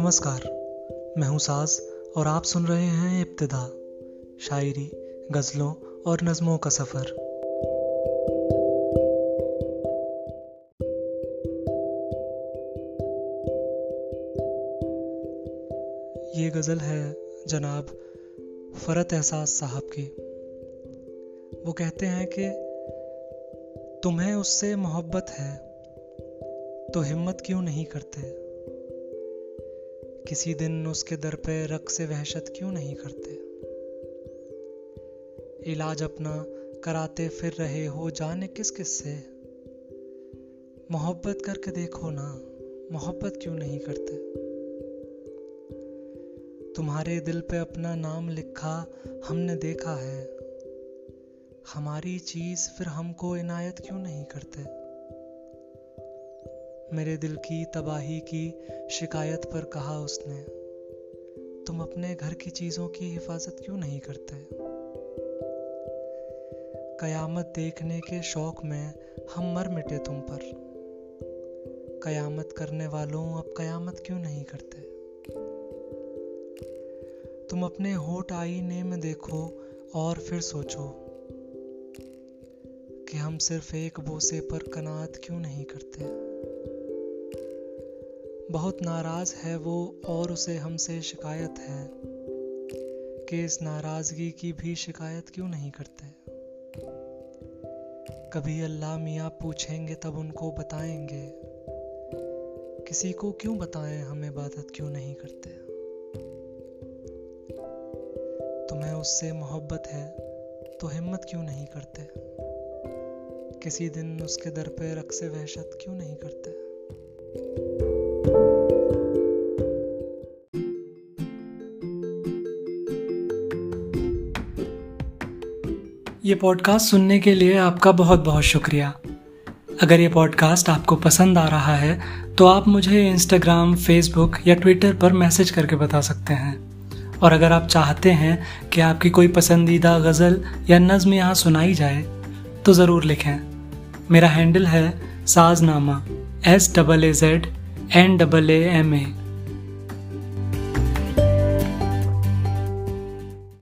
نمسکار۔ میں ہوں ساز اور آپ سن رہے ہیں ابتدا، شاعری، غزلوں اور نظموں کا سفر۔ یہ غزل ہے جناب فرت احساس صاحب کی۔ وہ کہتے ہیں کہ تمہیں اس سے محبت ہے، تو ہمت کیوں نہیں کرتے؟ کسی دن اس کے در پہ رق سے وحشت کیوں نہیں کرتے؟ علاج اپنا کراتے پھر رہے ہو جانے کس کس سے؟ محبت کر کے دیکھو نا، محبت کیوں نہیں کرتے؟ تمہارے دل پہ اپنا نام لکھا ہم نے دیکھا ہے، ہماری چیز پھر ہم کو عنایت کیوں نہیں کرتے؟ میرے دل کی تباہی کی شکایت پر کہا اس نے، تم اپنے گھر کی چیزوں کی حفاظت کیوں نہیں کرتے؟ قیامت دیکھنے کے شوق میں ہم مر مٹے تم پر۔ قیامت کرنے والوں اب قیامت کیوں نہیں کرتے؟ تم اپنے ہوٹ آئینے میں دیکھو اور پھر سوچو کہ ہم صرف ایک بوسے پر کنات کیوں نہیں کرتے؟ بہت ناراض ہے وہ اور اسے ہم سے شکایت ہے کہ اس ناراضگی کی بھی شکایت کیوں نہیں کرتے؟ کبھی اللہ میاں پوچھیں گے تب ان کو بتائیں گے۔ کسی کو کیوں بتائیں ہم عبادت کیوں نہیں کرتے؟ تمہیں اس سے محبت ہے تو ہمت کیوں نہیں کرتے؟ کسی دن اس کے در پہ رقص وحشت کیوں نہیں کرتے؟ یہ پوڈ کاسٹ سننے کے لیے آپ کا بہت بہت شکریہ۔ اگر یہ پوڈ کاسٹ آپ کو پسند آ رہا ہے، تو آپ مجھے انسٹاگرام فیس بک یا ٹویٹر پر میسج کر کے بتا سکتے ہیں۔ اور اگر آپ چاہتے ہیں کہ آپ کی کوئی پسندیدہ غزل یا نظم یہاں سنائی جائے، تو ضرور لکھیں۔ میرا ہینڈل ہے Saaz Nama S double A Z N double A M A